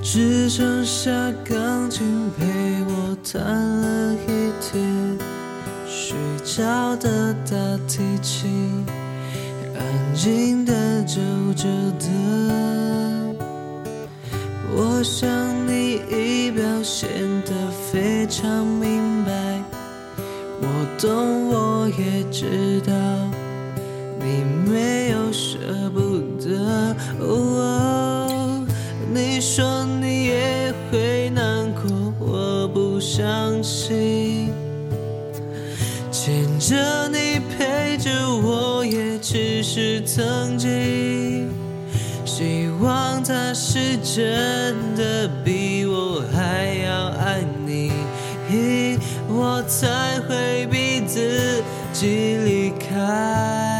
只剩下钢琴陪我弹了一天，睡着的大提琴，安静的奏着的。我想你已表现得非常明白，我懂，我也知道，你没有舍不得。说你也会难过，我不相信。牵着你陪着我，也只是曾经。希望他是真的比我还要爱你，我才会逼自己离开。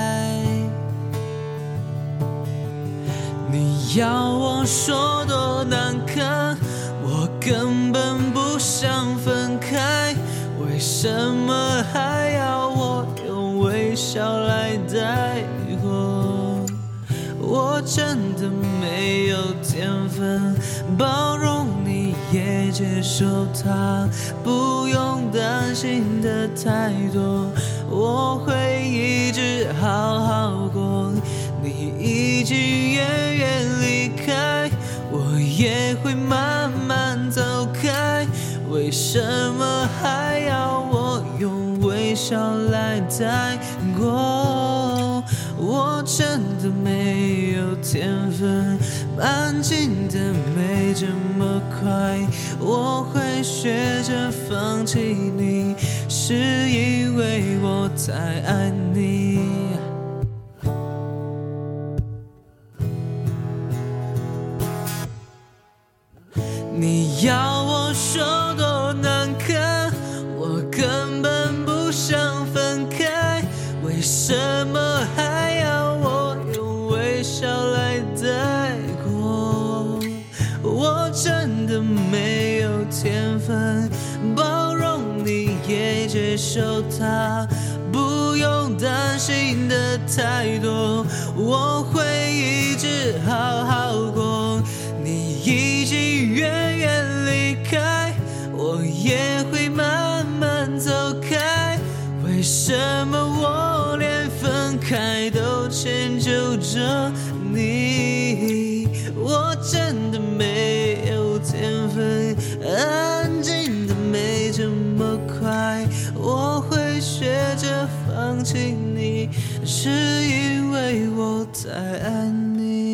要我说多难堪，我根本不想分开，为什么还要我用微笑来带过？我真的没有天分包容你，也接受他，不用担心的太多，我会一直好好过。你已经远，也会慢慢走开。为什么还要我用微笑来带过？我真的没有天分，安静的没这么快。我会学着放弃你，是因为我太爱你。要我说多难堪，我根本不想分开，为什么还要我用微笑来带过？我真的没有天分包容你，也接受他，不用担心的太多，我会一直好好过。也会慢慢走开。为什么我连分开都迁就着你？我真的没有天分，安静的没这么快。我会学着放弃你，是因为我太爱你。